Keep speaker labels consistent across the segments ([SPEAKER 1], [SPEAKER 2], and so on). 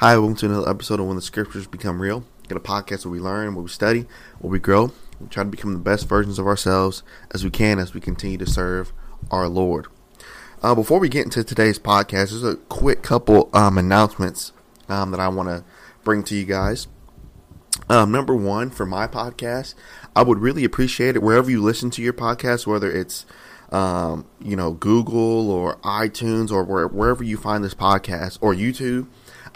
[SPEAKER 1] Hi, welcome to another episode of When the Scriptures Become Real. Get a podcast where we learn, where we study, where we grow. We try to become the best versions of ourselves as we can as we continue to serve our Lord. Uh, before we get into today's podcast, there's a quick couple um, announcements um, that I want to bring to you guys. Um, number one, for my podcast, I would really appreciate it wherever you listen to your podcast, whether it's um, you know Google or iTunes or where, wherever you find this podcast or YouTube.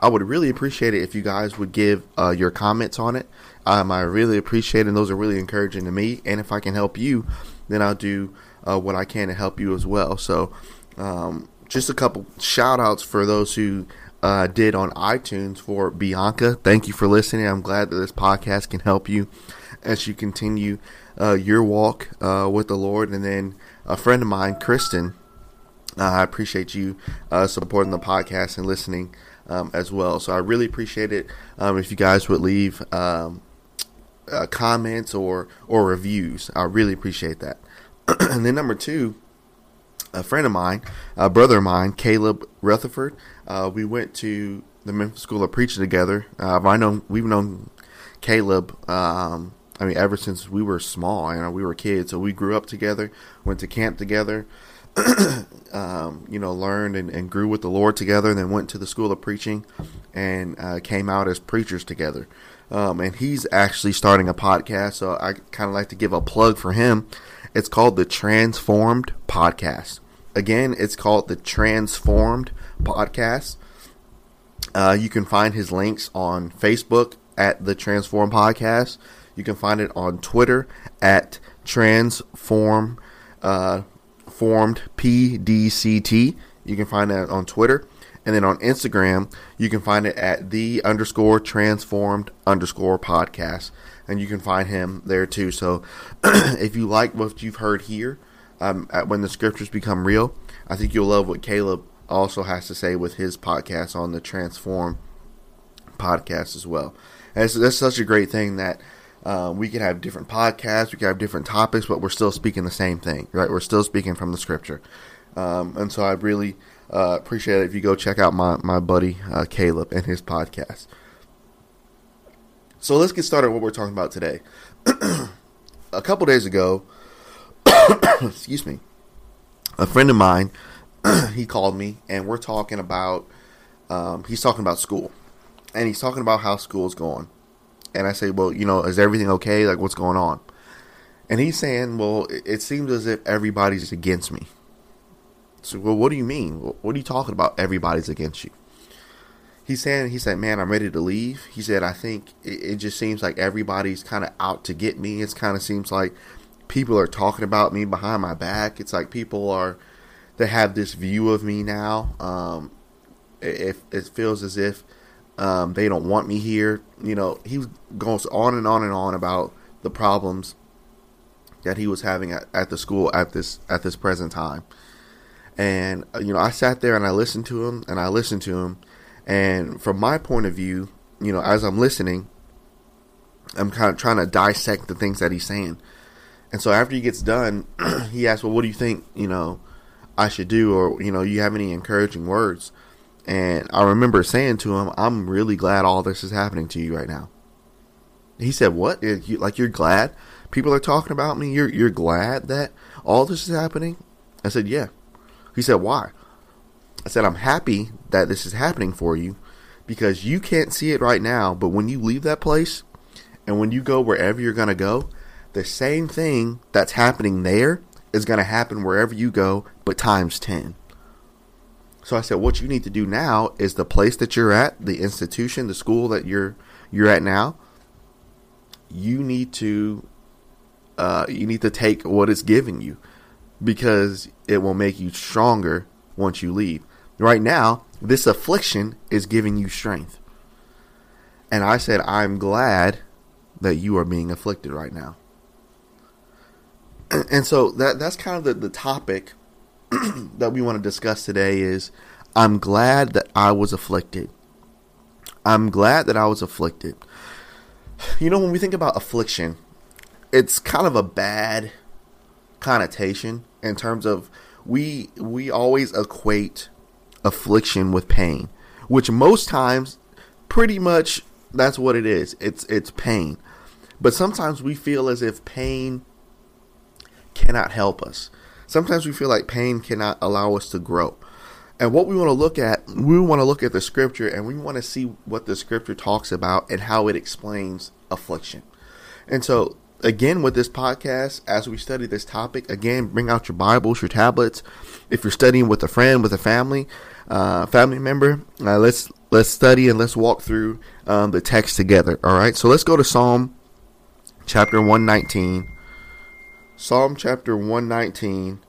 [SPEAKER 1] I would really appreciate it if you guys would give uh, your comments on it. Um, I really appreciate it, and those are really encouraging to me. And if I can help you, then I'll do uh, what I can to help you as well. So, um, just a couple shout outs for those who uh, did on iTunes for Bianca. Thank you for listening. I'm glad that this podcast can help you as you continue uh, your walk uh, with the Lord. And then a friend of mine, Kristen, uh, I appreciate you uh, supporting the podcast and listening um, as well. So I really appreciate it um, if you guys would leave um, uh, comments or or reviews. I really appreciate that. and then number two, a friend of mine, a brother of mine, Caleb Rutherford. Uh, we went to the Memphis School of Preaching together. Uh, I know we've known Caleb. Um, I mean, ever since we were small, you know, we were kids, so we grew up together, went to camp together. um, you know, learned and, and, grew with the Lord together, and then went to the school of preaching and uh, came out as preachers together. Um, and he's actually starting a podcast, so I kind of like to give a plug for him. It's called the Transformed Podcast. Again, it's called the Transformed Podcast. Uh, you can find his links on Facebook at the Transform Podcast. You can find it on Twitter at Transform uh, Formed PDCT. You can find that on Twitter. And then on Instagram, you can find it at the underscore transformed underscore podcast. And you can find him there too. So if you like what you've heard here, um, when the scriptures become real, I think you'll love what Caleb also has to say with his podcast on the Transform podcast as well. And that's such a great thing that uh, we could have different podcasts, we could have different topics, but we're still speaking the same thing, right? We're still speaking from the scripture. Um, and so I really uh, appreciate it if you go check out my, my buddy uh, Caleb and his podcast. So let's get started what we're talking about today. a couple days ago, excuse me, a friend of mine, he called me and we're talking about, um, he's talking about school. And he's talking about how school is going and I say, well, you know, is everything okay? Like, what's going on? And he's saying, well, it seems as if everybody's against me. So, well, what do you mean? What are you talking about? Everybody's against you. He's saying, he said, man, I'm ready to leave. He said, I think it, it just seems like everybody's kind of out to get me. It's kind of seems like people are talking about me behind my back. It's like people are, they have this view of me now. Um, it, it feels as if um, they don't want me here. You know, he goes on and on and on about the problems that he was having at, at the school at this at this present time. And uh, you know, I sat there and I listened to him and I listened to him, and from my point of view, you know, as I'm listening, I'm kind of trying to dissect the things that he's saying. And so after he gets done, he asks, "Well, what do you think? You know, I should do, or you know, you have any encouraging words?" And I remember saying to him, I'm really glad all this is happening to you right now. He said, What? Like, you're glad people are talking about me? You're, you're glad that all this is happening? I said, Yeah. He said, Why? I said, I'm happy that this is happening for you because you can't see it right now, but when you leave that place and when you go wherever you're going to go, the same thing that's happening there is going to happen wherever you go, but times 10. So I said, what you need to do now is the place that you're at, the institution, the school that you're you're at now. You need to uh, you need to take what it's giving you because it will make you stronger once you leave. Right now, this affliction is giving you strength. And I said, I'm glad that you are being afflicted right now. And so that that's kind of the, the topic that we want to discuss today is I'm glad that I was afflicted. I'm glad that I was afflicted. You know, when we think about affliction, it's kind of a bad connotation in terms of we we always equate affliction with pain, which most times pretty much that's what it is. It's it's pain. But sometimes we feel as if pain cannot help us. Sometimes we feel like pain cannot allow us to grow. And what we want to look at, we want to look at the scripture and we want to see what the scripture talks about and how it explains affliction. And so, again, with this podcast, as we study this topic, again, bring out your Bibles, your tablets. If you're studying with a friend, with a family, uh, family member, uh, let's let's study and let's walk through um, the text together. All right. So let's go to Psalm chapter 119. Psalm chapter 119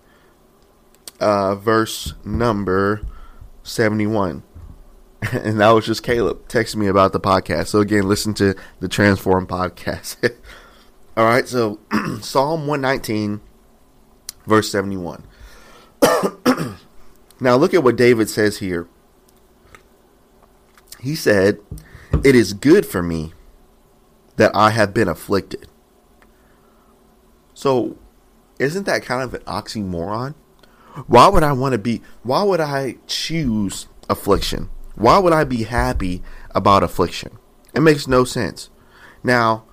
[SPEAKER 1] uh, verse number 71. and that was just Caleb texting me about the podcast. So again, listen to the Transform podcast. All right, so Psalm 119, verse 71. now look at what David says here. He said, It is good for me that I have been afflicted. So, isn't that kind of an oxymoron? Why would I want to be, why would I choose affliction? Why would I be happy about affliction? It makes no sense. Now,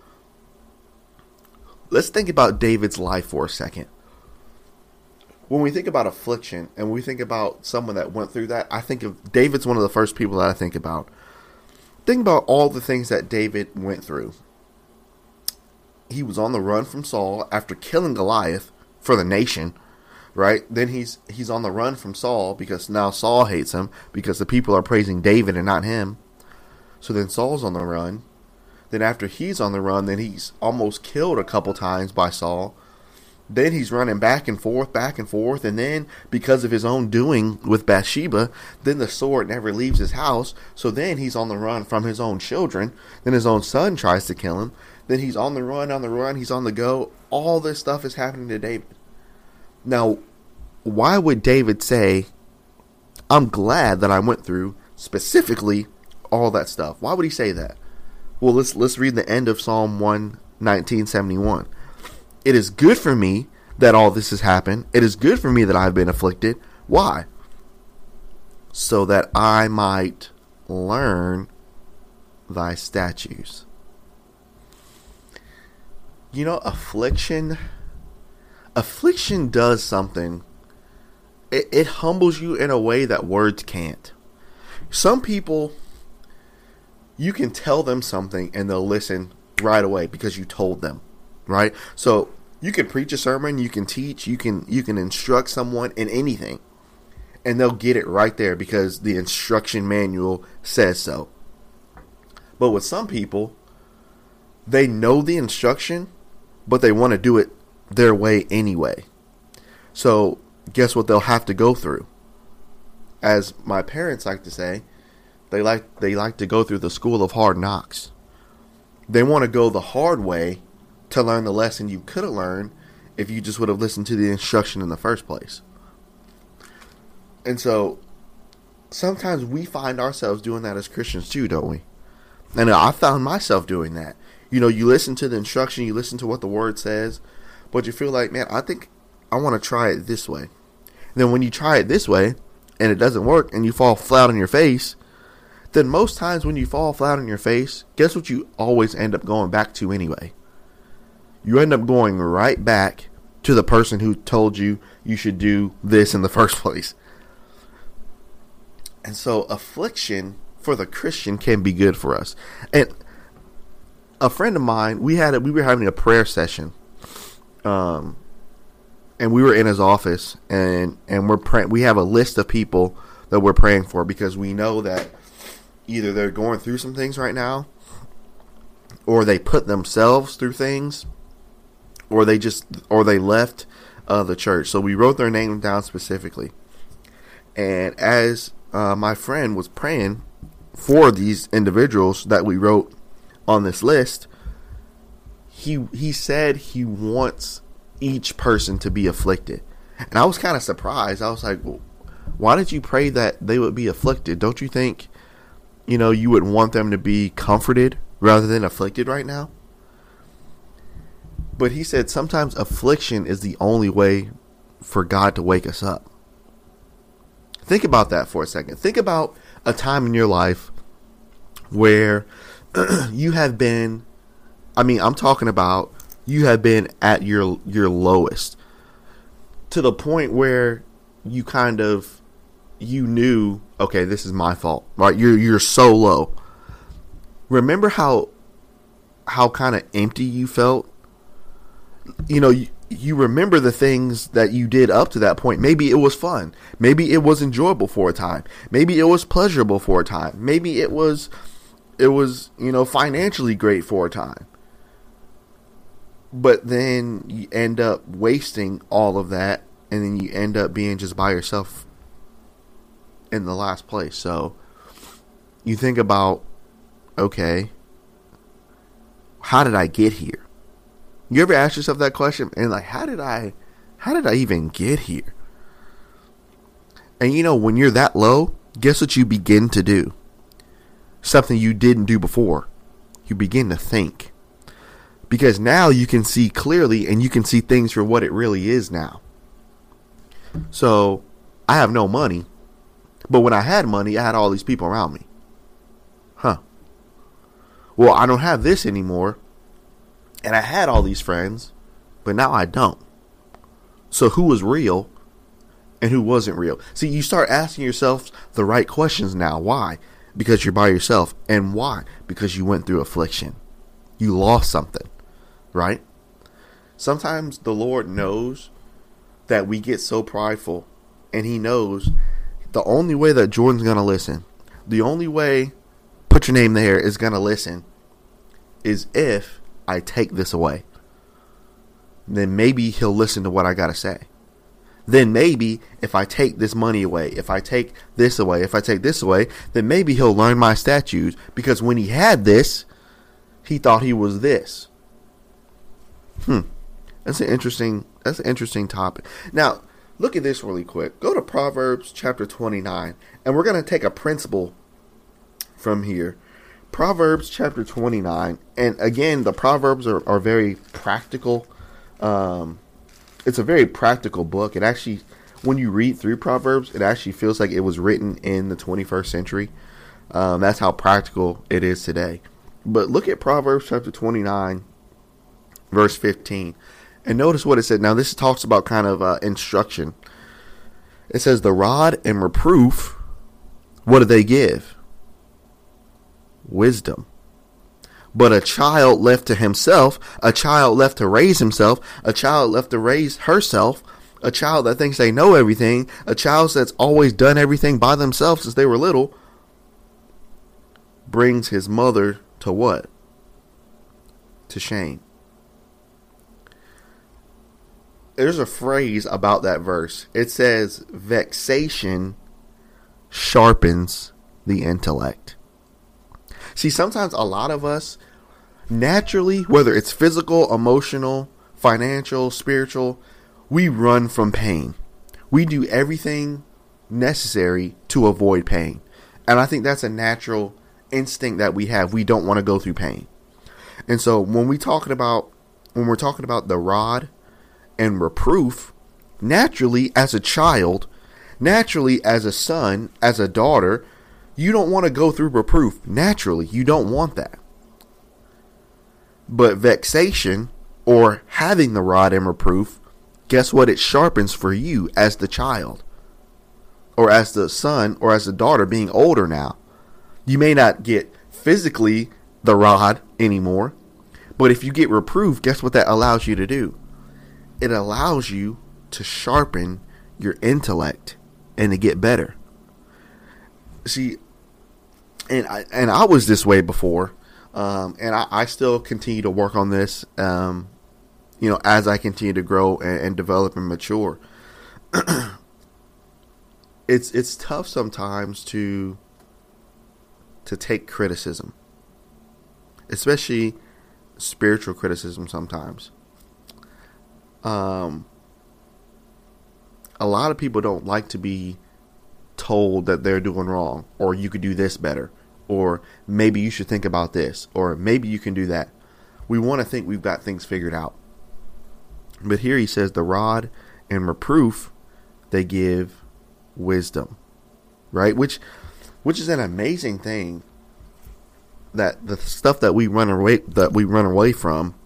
[SPEAKER 1] let's think about David's life for a second. When we think about affliction and we think about someone that went through that, I think of David's one of the first people that I think about. Think about all the things that David went through. He was on the run from Saul after killing Goliath for the nation right? Then he's he's on the run from Saul because now Saul hates him because the people are praising David and not him. So then Saul's on the run. Then after he's on the run, then he's almost killed a couple times by Saul. Then he's running back and forth, back and forth, and then because of his own doing with Bathsheba, then the sword never leaves his house. So then he's on the run from his own children. Then his own son tries to kill him. Then he's on the run, on the run, he's on the go. All this stuff is happening to David. Now, why would David say, I'm glad that I went through specifically all that stuff? Why would he say that? Well, let's let's read the end of Psalm 11971. It is good for me that all this has happened. It is good for me that I've been afflicted. Why? So that I might learn thy statutes. You know, affliction affliction does something it, it humbles you in a way that words can't. Some people, you can tell them something and they'll listen right away because you told them, right? So you can preach a sermon, you can teach, you can you can instruct someone in anything, and they'll get it right there because the instruction manual says so. But with some people, they know the instruction, but they want to do it their way anyway. So guess what they'll have to go through? As my parents like to say, they like they like to go through the school of hard knocks. They want to go the hard way to learn the lesson you could have learned if you just would have listened to the instruction in the first place. And so sometimes we find ourselves doing that as Christians too, don't we? And I found myself doing that. You know, you listen to the instruction, you listen to what the word says, but you feel like, man, I think I want to try it this way. And then when you try it this way and it doesn't work and you fall flat on your face, then most times when you fall flat on your face, guess what you always end up going back to anyway? You end up going right back to the person who told you you should do this in the first place. And so affliction for the Christian can be good for us. And a friend of mine, we had a, we were having a prayer session um, and we were in his office and and we're praying we have a list of people that we're praying for because we know that either they're going through some things right now or they put themselves through things or they just or they left uh, the church. So we wrote their name down specifically. And as uh, my friend was praying for these individuals that we wrote on this list he he said he wants each person to be afflicted. And I was kind of surprised. I was like, well, why did you pray that they would be afflicted? Don't you think, you know, you would want them to be comforted rather than afflicted right now? But he said sometimes affliction is the only way for God to wake us up. Think about that for a second. Think about a time in your life where you have been I mean, I'm talking about you have been at your your lowest to the point where you kind of you knew, okay, this is my fault. Right? You're you're so low. Remember how how kind of empty you felt? You know, you, you remember the things that you did up to that point. Maybe it was fun. Maybe it was enjoyable for a time. Maybe it was pleasurable for a time. Maybe it was it was, you know, financially great for a time. But then you end up wasting all of that and then you end up being just by yourself in the last place. So you think about okay, how did I get here? You ever ask yourself that question and like how did I how did I even get here? And you know when you're that low, guess what you begin to do? Something you didn't do before. You begin to think. Because now you can see clearly and you can see things for what it really is now. So, I have no money. But when I had money, I had all these people around me. Huh. Well, I don't have this anymore and I had all these friends, but now I don't. So who was real and who wasn't real? See, you start asking yourself the right questions now. Why? Because you're by yourself. And why? Because you went through affliction. You lost something, right? Sometimes the Lord knows that we get so prideful, and He knows the only way that Jordan's going to listen, the only way, put your name there, is going to listen, is if I take this away, then maybe he'll listen to what I got to say. Then maybe if I take this money away, if I take this away, if I take this away, then maybe he'll learn my statutes because when he had this, he thought he was this. Hmm. That's an interesting that's an interesting topic. Now, look at this really quick. Go to Proverbs chapter 29 and we're going to take a principle from here Proverbs chapter 29. And again, the Proverbs are, are very practical. Um, it's a very practical book. It actually, when you read through Proverbs, it actually feels like it was written in the 21st century. Um, that's how practical it is today. But look at Proverbs chapter 29, verse 15. And notice what it said. Now, this talks about kind of uh, instruction. It says, The rod and reproof, what do they give? wisdom. But a child left to himself, a child left to raise himself, a child left to raise herself, a child that thinks they know everything, a child that's always done everything by themselves since they were little, brings his mother to what? To shame. There's a phrase about that verse. It says, vexation sharpens the intellect. See, sometimes a lot of us naturally, whether it's physical, emotional, financial, spiritual, we run from pain. We do everything necessary to avoid pain. And I think that's a natural instinct that we have. We don't want to go through pain. And so when we talking about when we're talking about the rod and reproof, naturally as a child, naturally as a son, as a daughter, you don't want to go through reproof. Naturally, you don't want that. But vexation, or having the rod and reproof, guess what? It sharpens for you as the child, or as the son, or as the daughter being older now. You may not get physically the rod anymore, but if you get reproof, guess what that allows you to do? It allows you to sharpen your intellect and to get better. See, and I and I was this way before, um, and I, I, still continue to work on this. Um, you know, as I continue to grow and, and develop and mature, it's it's tough sometimes to to take criticism, especially spiritual criticism. Sometimes, um, a lot of people don't like to be told that they're doing wrong or you could do this better or maybe you should think about this, or maybe you can do that. We want to think we've got things figured out. But here he says the rod and reproof they give wisdom. Right? Which which is an amazing thing that the stuff that we run away that we run away from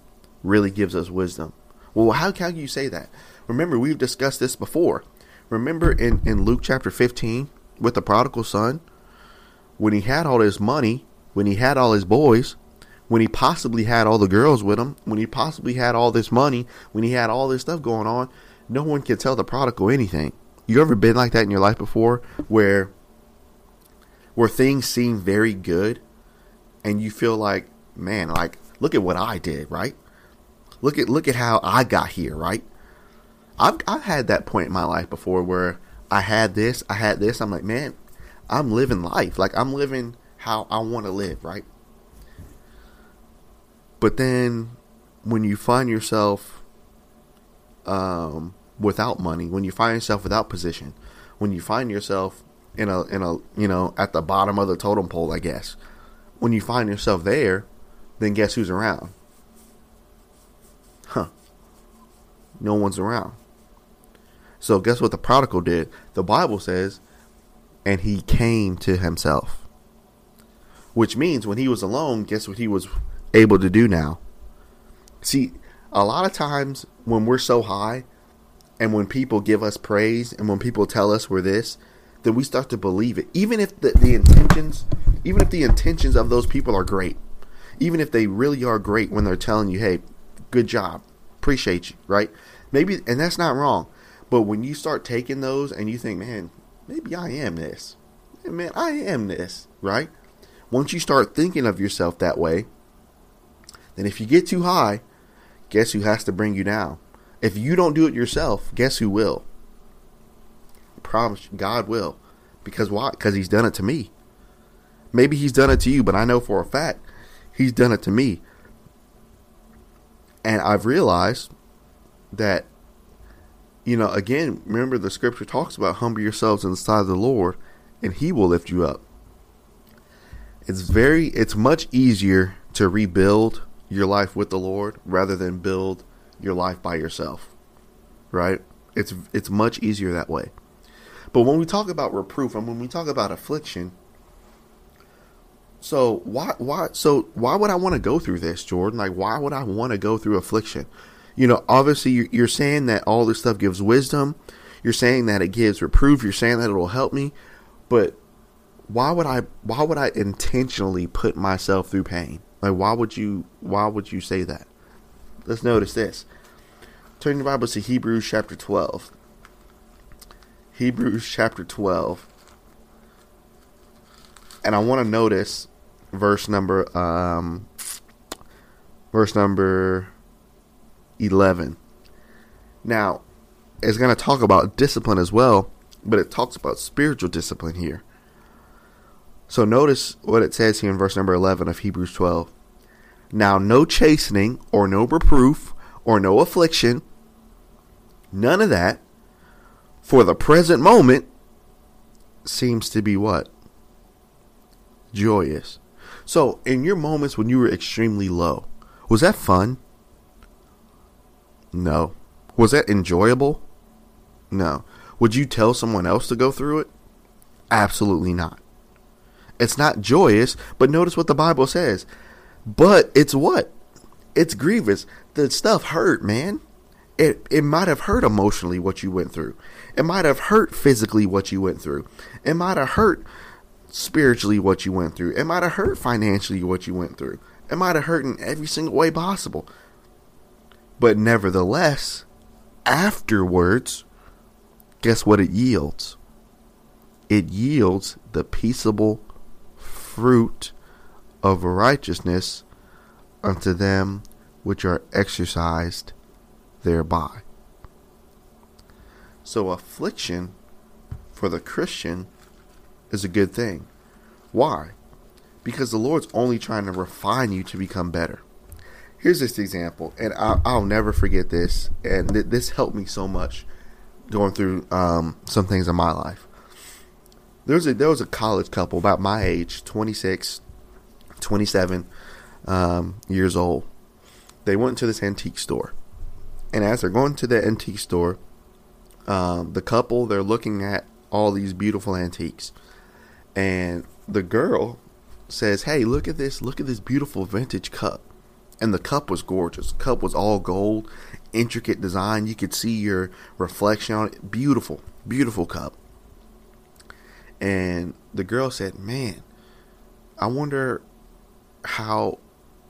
[SPEAKER 1] really gives us wisdom. Well, how can you say that? Remember, we've discussed this before. Remember in, in Luke chapter 15 with the prodigal son, when he had all his money, when he had all his boys, when he possibly had all the girls with him, when he possibly had all this money, when he had all this stuff going on, no one can tell the prodigal anything. You ever been like that in your life before where where things seem very good and you feel like, man, like look at what I did, right? Look at look at how I got here, right? I've I've had that point in my life before where I had this, I had this. I'm like, man, I'm living life. Like I'm living how I want to live, right? But then when you find yourself um, without money, when you find yourself without position, when you find yourself in a in a you know at the bottom of the totem pole, I guess. When you find yourself there, then guess who's around? Huh. No one's around. So guess what the prodigal did? The Bible says, and he came to himself. Which means when he was alone, guess what he was able to do now? See, a lot of times when we're so high and when people give us praise and when people tell us we're this, then we start to believe it. Even if the, the intentions, even if the intentions of those people are great, even if they really are great when they're telling you, "Hey, good job, appreciate you," right? Maybe, and that's not wrong. But when you start taking those and you think, "Man, maybe I am this," man, I am this, right? Once you start thinking of yourself that way, then if you get too high, guess who has to bring you down? If you don't do it yourself, guess who will? I promise you, God will. Because why? Because He's done it to me. Maybe He's done it to you, but I know for a fact He's done it to me. And I've realized that, you know, again, remember the scripture talks about humble yourselves in the sight of the Lord, and He will lift you up. It's very, it's much easier to rebuild your life with the Lord rather than build your life by yourself. Right? It's it's much easier that way. But when we talk about reproof and when we talk about affliction, so why why so why would I want to go through this, Jordan? Like why would I want to go through affliction? You know, obviously you're saying that all this stuff gives wisdom. You're saying that it gives reproof. You're saying that it will help me. But why would I why would I intentionally put myself through pain? Like why would you why would you say that? Let's notice this. Turn your Bibles to Hebrews chapter 12. Hebrews chapter 12. And I want to notice verse number um verse number 11. Now, it's going to talk about discipline as well, but it talks about spiritual discipline here. So notice what it says here in verse number 11 of Hebrews 12. Now, no chastening or no reproof or no affliction, none of that for the present moment seems to be what? Joyous. So, in your moments when you were extremely low, was that fun? No. Was that enjoyable? No. Would you tell someone else to go through it? Absolutely not. It's not joyous, but notice what the Bible says. But it's what? It's grievous. The stuff hurt, man it it might have hurt emotionally what you went through. It might have hurt physically what you went through. It might have hurt spiritually what you went through. It might have hurt financially what you went through. It might have hurt in every single way possible. But nevertheless, afterwards, guess what it yields? It yields the peaceable fruit of righteousness unto them which are exercised thereby. So, affliction for the Christian is a good thing. Why? Because the Lord's only trying to refine you to become better. Here's this example, and I'll, I'll never forget this, and th- this helped me so much going through um, some things in my life. There was a there was a college couple about my age, 26, 27 um, years old. They went to this antique store and as they're going to the antique store, um, the couple they're looking at all these beautiful antiques, and the girl says, "Hey, look at this! Look at this beautiful vintage cup." And the cup was gorgeous. The cup was all gold, intricate design. You could see your reflection on it. Beautiful, beautiful cup. And the girl said, "Man, I wonder how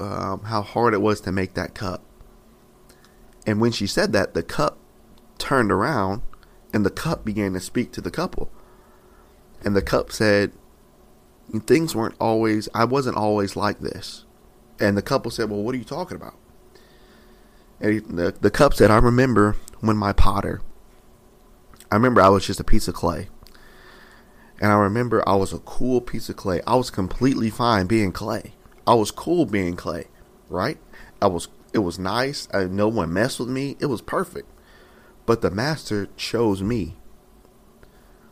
[SPEAKER 1] um, how hard it was to make that cup." And when she said that, the cup turned around, and the cup began to speak to the couple. And the cup said, "Things weren't always. I wasn't always like this." And the couple said, "Well, what are you talking about?" And he, the the cup said, "I remember when my potter. I remember I was just a piece of clay." And I remember I was a cool piece of clay. I was completely fine being clay. I was cool being clay, right? I was it was nice. I, no one messed with me. It was perfect. But the master chose me.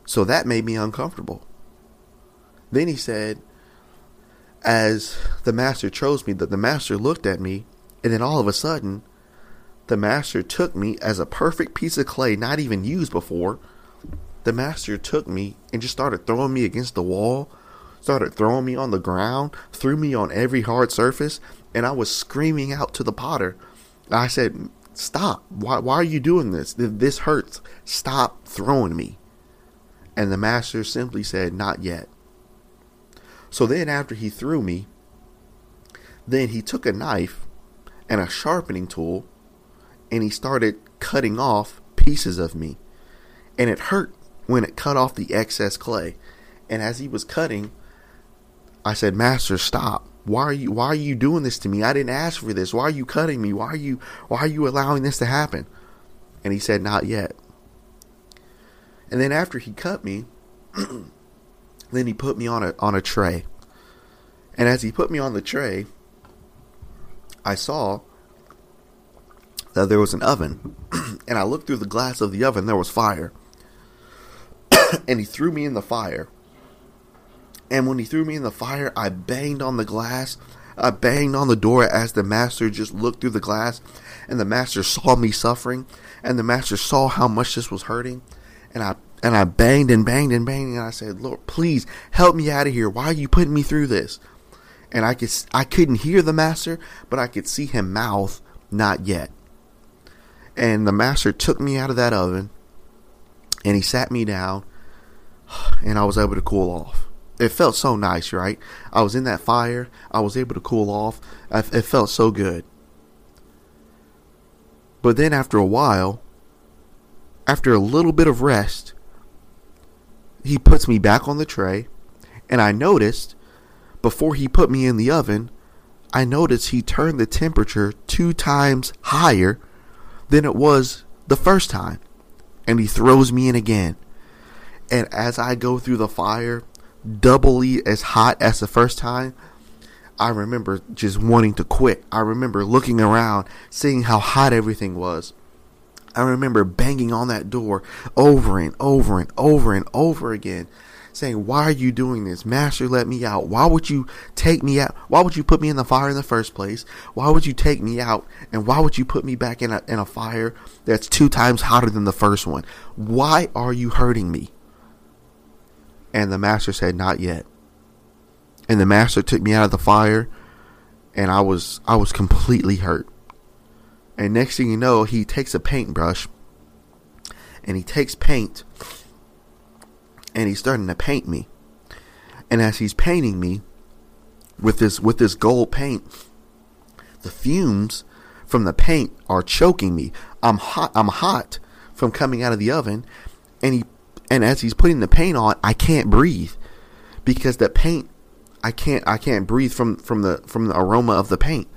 [SPEAKER 1] So that made me uncomfortable. Then he said, as the master chose me, that the master looked at me, and then all of a sudden, the master took me as a perfect piece of clay, not even used before, the master took me and just started throwing me against the wall, started throwing me on the ground, threw me on every hard surface, and I was screaming out to the potter. I said, Stop. Why, why are you doing this? This hurts. Stop throwing me. And the master simply said, Not yet. So then, after he threw me, then he took a knife and a sharpening tool and he started cutting off pieces of me. And it hurt when it cut off the excess clay. And as he was cutting, I said, "Master, stop. Why are you why are you doing this to me? I didn't ask for this. Why are you cutting me? Why are you why are you allowing this to happen?" And he said, "Not yet." And then after he cut me, then he put me on a on a tray. And as he put me on the tray, I saw that there was an oven. and I looked through the glass of the oven, there was fire. and he threw me in the fire. And when he threw me in the fire, I banged on the glass. I banged on the door as the master just looked through the glass. And the master saw me suffering. And the master saw how much this was hurting. And I and I banged and banged and banged. And I said, Lord, please help me out of here. Why are you putting me through this? And I could I couldn't hear the master, but I could see him mouth, not yet. And the master took me out of that oven and he sat me down and I was able to cool off. It felt so nice, right? I was in that fire. I was able to cool off. It felt so good. But then after a while, after a little bit of rest, he puts me back on the tray. And I noticed, before he put me in the oven, I noticed he turned the temperature two times higher than it was the first time. And he throws me in again. And as I go through the fire, doubly as hot as the first time, I remember just wanting to quit. I remember looking around, seeing how hot everything was. I remember banging on that door over and over and over and over again, saying, Why are you doing this? Master, let me out. Why would you take me out? Why would you put me in the fire in the first place? Why would you take me out? And why would you put me back in a, in a fire that's two times hotter than the first one? Why are you hurting me? And the master said, Not yet. And the master took me out of the fire and I was I was completely hurt. And next thing you know, he takes a paintbrush and he takes paint and he's starting to paint me. And as he's painting me with this with this gold paint, the fumes from the paint are choking me. I'm hot I'm hot from coming out of the oven and he and as he's putting the paint on, I can't breathe because the paint I can't I can't breathe from from the from the aroma of the paint.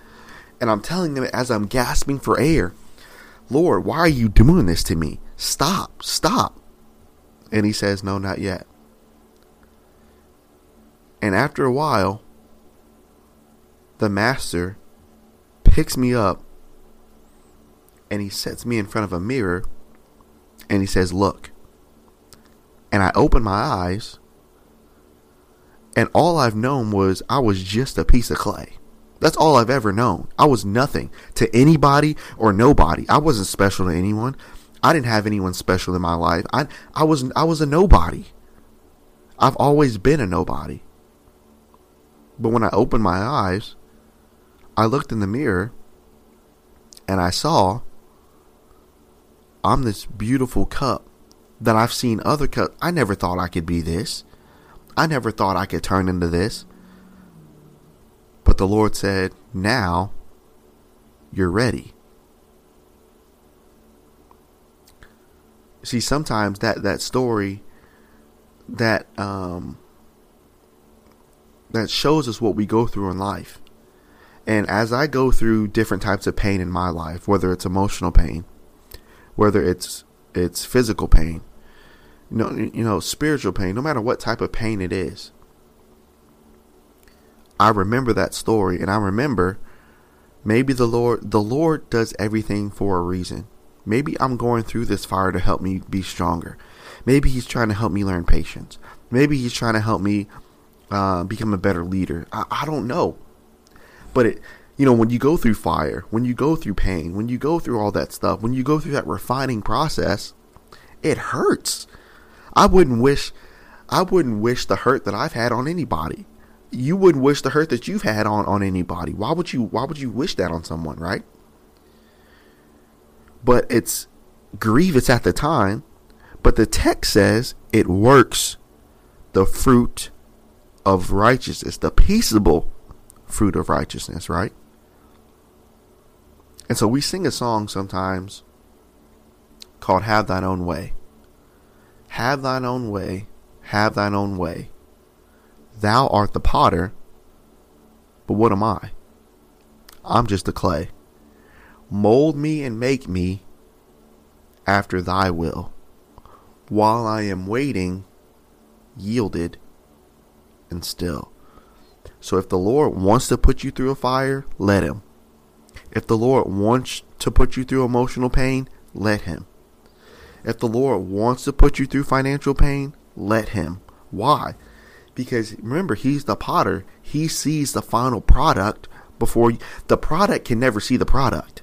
[SPEAKER 1] And I'm telling them as I'm gasping for air, Lord, why are you doing this to me? Stop, stop. And he says, No, not yet. And after a while, the master picks me up and he sets me in front of a mirror and he says, Look. And I open my eyes and all I've known was I was just a piece of clay. That's all I've ever known. I was nothing to anybody or nobody. I wasn't special to anyone. I didn't have anyone special in my life. I I was I was a nobody. I've always been a nobody. But when I opened my eyes, I looked in the mirror and I saw I'm this beautiful cup that I've seen other cups. I never thought I could be this. I never thought I could turn into this. But the Lord said, Now you're ready. See, sometimes that, that story that um that shows us what we go through in life. And as I go through different types of pain in my life, whether it's emotional pain, whether it's it's physical pain, you know, you know, spiritual pain, no matter what type of pain it is, I remember that story and I remember maybe the Lord the Lord does everything for a reason. Maybe I'm going through this fire to help me be stronger. Maybe he's trying to help me learn patience. Maybe he's trying to help me uh, become a better leader. I, I don't know. But it, you know, when you go through fire, when you go through pain, when you go through all that stuff, when you go through that refining process, it hurts. I wouldn't wish, I wouldn't wish the hurt that I've had on anybody. You wouldn't wish the hurt that you've had on on anybody. Why would you? Why would you wish that on someone, right? But it's grievous at the time. But the text says it works the fruit of righteousness, the peaceable fruit of righteousness, right? And so we sing a song sometimes called Have Thine Own Way. Have thine own way, have thine own way. Thou art the potter, but what am I? I'm just the clay. Mold me and make me after thy will. While I am waiting, yielded, and still. So if the Lord wants to put you through a fire, let him. If the Lord wants to put you through emotional pain, let him. If the Lord wants to put you through financial pain, let him. Why? Because remember, he's the potter. He sees the final product before the product can never see the product.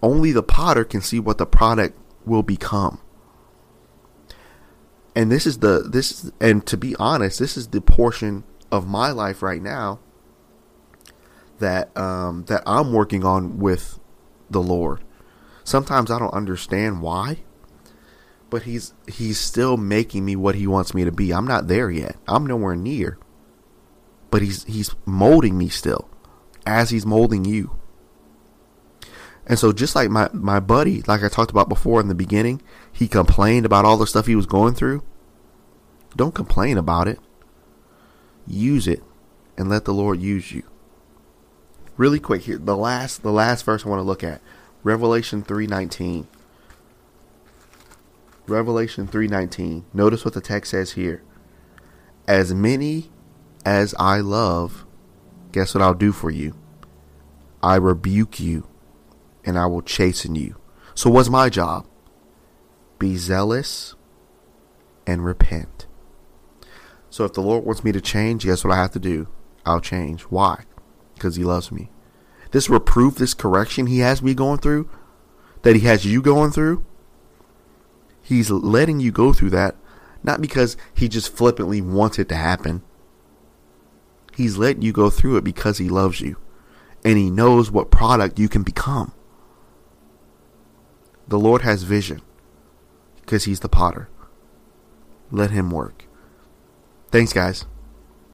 [SPEAKER 1] Only the potter can see what the product will become and this is the this and to be honest this is the portion of my life right now that um that I'm working on with the Lord. Sometimes I don't understand why, but he's he's still making me what he wants me to be. I'm not there yet. I'm nowhere near. But he's he's molding me still as he's molding you. And so just like my, my buddy, like I talked about before in the beginning, he complained about all the stuff he was going through. Don't complain about it. Use it and let the Lord use you. Really quick here, the last the last verse I want to look at. Revelation 3:19. Revelation 3:19. Notice what the text says here. As many as I love, guess what I'll do for you? I rebuke you and I will chasten you. So, what's my job? Be zealous and repent. So, if the Lord wants me to change, guess what I have to do? I'll change. Why? Because He loves me. This reproof, this correction He has me going through, that He has you going through, He's letting you go through that, not because He just flippantly wants it to happen. He's letting you go through it because He loves you and He knows what product you can become. The Lord has vision because He's the potter. Let Him work. Thanks, guys.